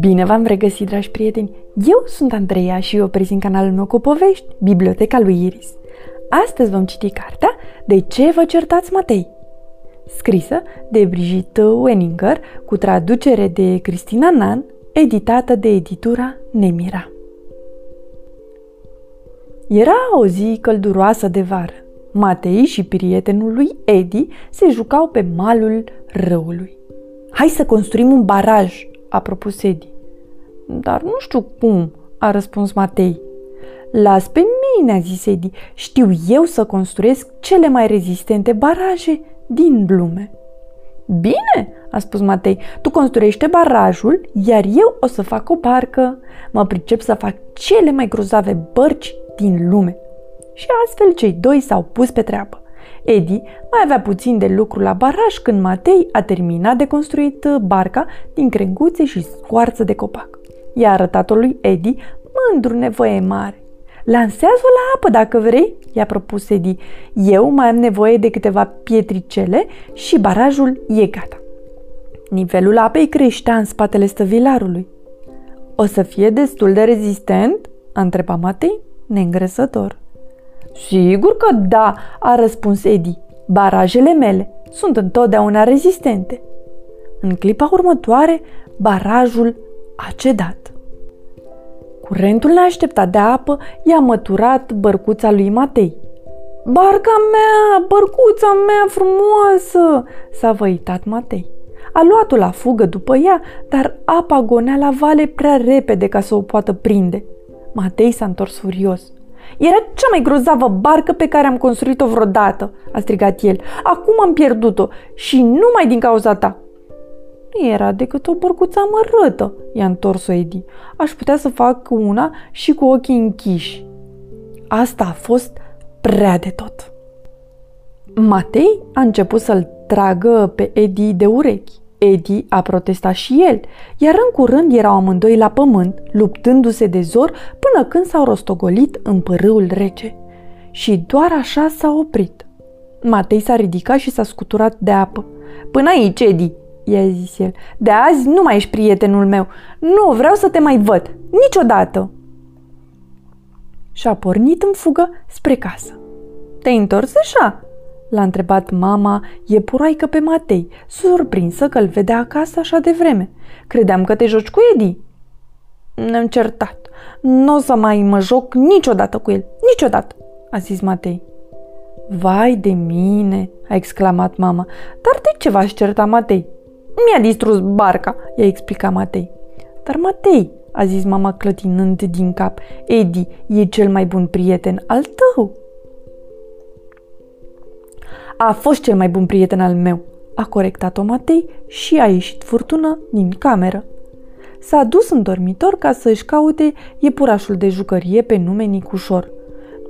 Bine v-am regăsit, dragi prieteni! Eu sunt Andreea și eu prezint canalul meu cu povești, Biblioteca lui Iris. Astăzi vom citi cartea De ce vă certați Matei? Scrisă de Brigitte Wenninger, cu traducere de Cristina Nan, editată de editura Nemira. Era o zi călduroasă de vară. Matei și prietenul lui Edi se jucau pe malul râului. Hai să construim un baraj, a propus Edi. Dar nu știu cum, a răspuns Matei. Las pe mine, a zis Edi. Știu eu să construiesc cele mai rezistente baraje din lume. Bine, a spus Matei, tu construiește barajul, iar eu o să fac o barcă. Mă pricep să fac cele mai grozave bărci din lume. Și astfel cei doi s-au pus pe treabă. Edi mai avea puțin de lucru la baraj când Matei a terminat de construit uh, barca din crenguțe și scoarță de copac. I-a arătat-o lui Edi mândru nevoie mare. Lansează-o la apă dacă vrei, i-a propus Edi. Eu mai am nevoie de câteva pietricele și barajul e gata. Nivelul apei creștea în spatele stăvilarului. O să fie destul de rezistent? a întrebat Matei, neîngresător. Sigur că da, a răspuns Edi. Barajele mele sunt întotdeauna rezistente. În clipa următoare, barajul a cedat. Curentul neașteptat de apă i-a măturat bărcuța lui Matei. Barca mea, bărcuța mea frumoasă!" s-a văitat Matei. A luat-o la fugă după ea, dar apa gonea la vale prea repede ca să o poată prinde. Matei s-a întors furios. Era cea mai grozavă barcă pe care am construit-o vreodată, a strigat el. Acum am pierdut-o și numai din cauza ta. Nu era decât o bărcuță amărâtă, i-a întors-o Edi. Aș putea să fac una și cu ochii închiși. Asta a fost prea de tot. Matei a început să-l tragă pe Edi de urechi. Edi a protestat și el, iar în curând erau amândoi la pământ, luptându-se de zor până când s-au rostogolit în părâul rece. Și doar așa s-a oprit. Matei s-a ridicat și s-a scuturat de apă. Până aici, Edi, i-a zis el. De azi nu mai ești prietenul meu. Nu vreau să te mai văd. Niciodată. Și a pornit în fugă spre casă. Te-ai întors așa? L-a întrebat mama iepuroaică pe Matei, surprinsă că îl vedea acasă așa de vreme. Credeam că te joci cu Edi. Ne-am certat. Nu o să mai mă joc niciodată cu el. Niciodată, a zis Matei. Vai de mine, a exclamat mama. Dar de ce v-aș certa, Matei? Mi-a distrus barca, i-a explicat Matei. Dar Matei, a zis mama clătinând din cap, Edi e cel mai bun prieten al tău. A fost cel mai bun prieten al meu, a corectat-o Matei și a ieșit furtună din cameră. S-a dus în dormitor ca să-și caute iepurașul de jucărie pe nume Nicușor.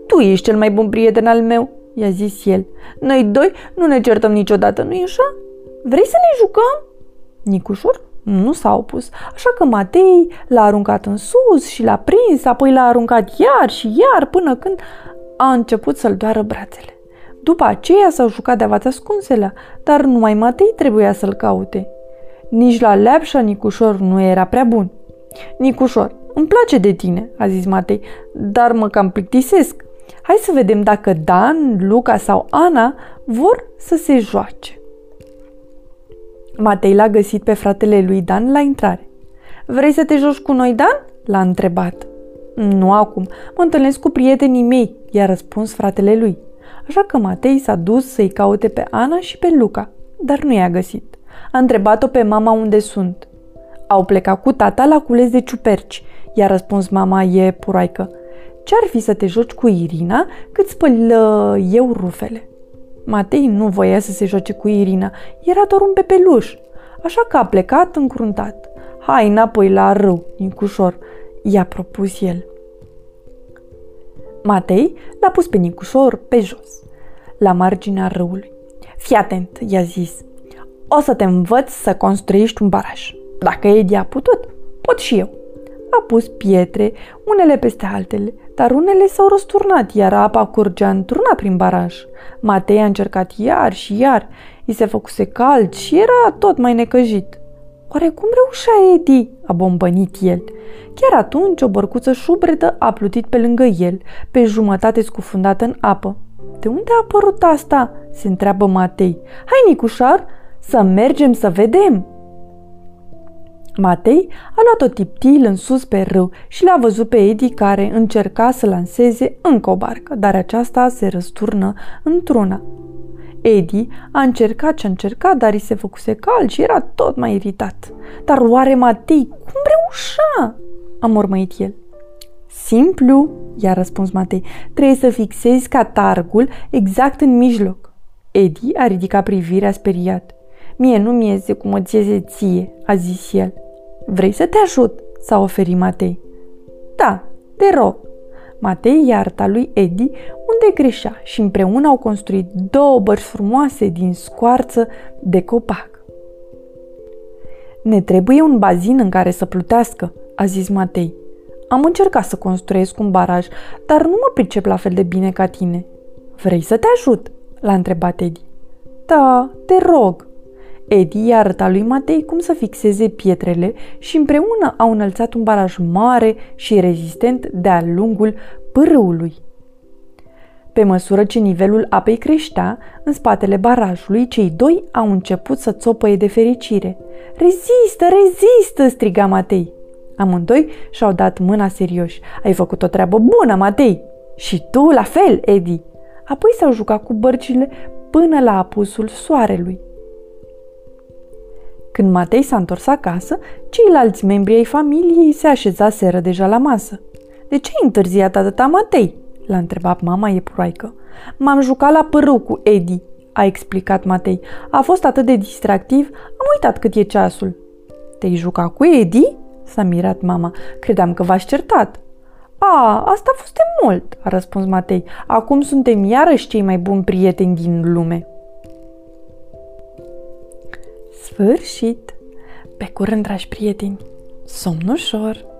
Tu ești cel mai bun prieten al meu, i-a zis el. Noi doi nu ne certăm niciodată, nu-i așa? Vrei să ne jucăm? Nicușor nu s-a opus, așa că Matei l-a aruncat în sus și l-a prins, apoi l-a aruncat iar și iar până când a început să-l doară brațele. După aceea s-au jucat de-a ascunselea, dar numai Matei trebuia să-l caute. Nici la leapșa Nicușor nu era prea bun. Nicușor, îmi place de tine, a zis Matei, dar mă cam plictisesc. Hai să vedem dacă Dan, Luca sau Ana vor să se joace. Matei l-a găsit pe fratele lui Dan la intrare. Vrei să te joci cu noi, Dan? l-a întrebat. Nu acum, mă întâlnesc cu prietenii mei, i-a răspuns fratele lui. Așa că Matei s-a dus să-i caute pe Ana și pe Luca, dar nu i-a găsit. A întrebat-o pe mama unde sunt. Au plecat cu tata la cules de ciuperci, i-a răspuns mama e puraică. Ce-ar fi să te joci cu Irina cât spăl uh, eu rufele? Matei nu voia să se joace cu Irina, era doar un bebeluș, așa că a plecat încruntat. Hai înapoi la râu, Nicușor, i-a propus el. Matei l-a pus pe Nicușor pe jos, la marginea râului. Fii atent, i-a zis. O să te învăț să construiești un baraj. Dacă Edi a putut, pot și eu. A pus pietre, unele peste altele, dar unele s-au răsturnat, iar apa curgea într-una prin baraj. Matei a încercat iar și iar. I se făcuse cald și era tot mai necăjit. Oare cum reușea Edi? a bombănit el. Chiar atunci o bărcuță șubredă a plutit pe lângă el, pe jumătate scufundată în apă. De unde a apărut asta? se întreabă Matei. Hai, Nicușar, să mergem să vedem! Matei a luat-o tiptil în sus pe râu și l-a văzut pe Edi care încerca să lanseze încă o barcă, dar aceasta se răsturnă într-una. Edi a încercat și a încercat, dar îi se făcuse cald și era tot mai iritat. Dar oare Matei cum reușea? a mormăit el. Simplu, i-a răspuns Matei, trebuie să fixezi catargul exact în mijloc. Edi a ridicat privirea speriat. Mie nu mi iese cum îți iese ție, a zis el. Vrei să te ajut? s-a oferit Matei. Da, te rog. Matei i-a arătat lui Edi unde greșea și împreună au construit două bărci frumoase din scoarță de copac. Ne trebuie un bazin în care să plutească, a zis Matei. Am încercat să construiesc un baraj, dar nu mă pricep la fel de bine ca tine. Vrei să te ajut? l-a întrebat Edi. Da, te rog. Edi i-a arătat lui Matei cum să fixeze pietrele și împreună au înălțat un baraj mare și rezistent de-a lungul pârâului. Pe măsură ce nivelul apei creștea, în spatele barajului, cei doi au început să țopăie de fericire. Rezistă, rezistă!" striga Matei. Amândoi și-au dat mâna serioși. Ai făcut o treabă bună, Matei! Și tu la fel, Edi! Apoi s-au jucat cu bărcile până la apusul soarelui. Când Matei s-a întors acasă, ceilalți membri ai familiei se așezaseră deja la masă. De ce ai întârziat atâta, Matei?" L-a întrebat mama iepuroaică. M-am jucat la pârâu cu Edi, a explicat Matei. A fost atât de distractiv, am uitat cât e ceasul. Te-ai jucat cu Edi? S-a mirat mama. Credeam că v-ați certat. A, asta a fost de mult, a răspuns Matei. Acum suntem iarăși cei mai buni prieteni din lume. Sfârșit! Pe curând, dragi prieteni! Somn ușor!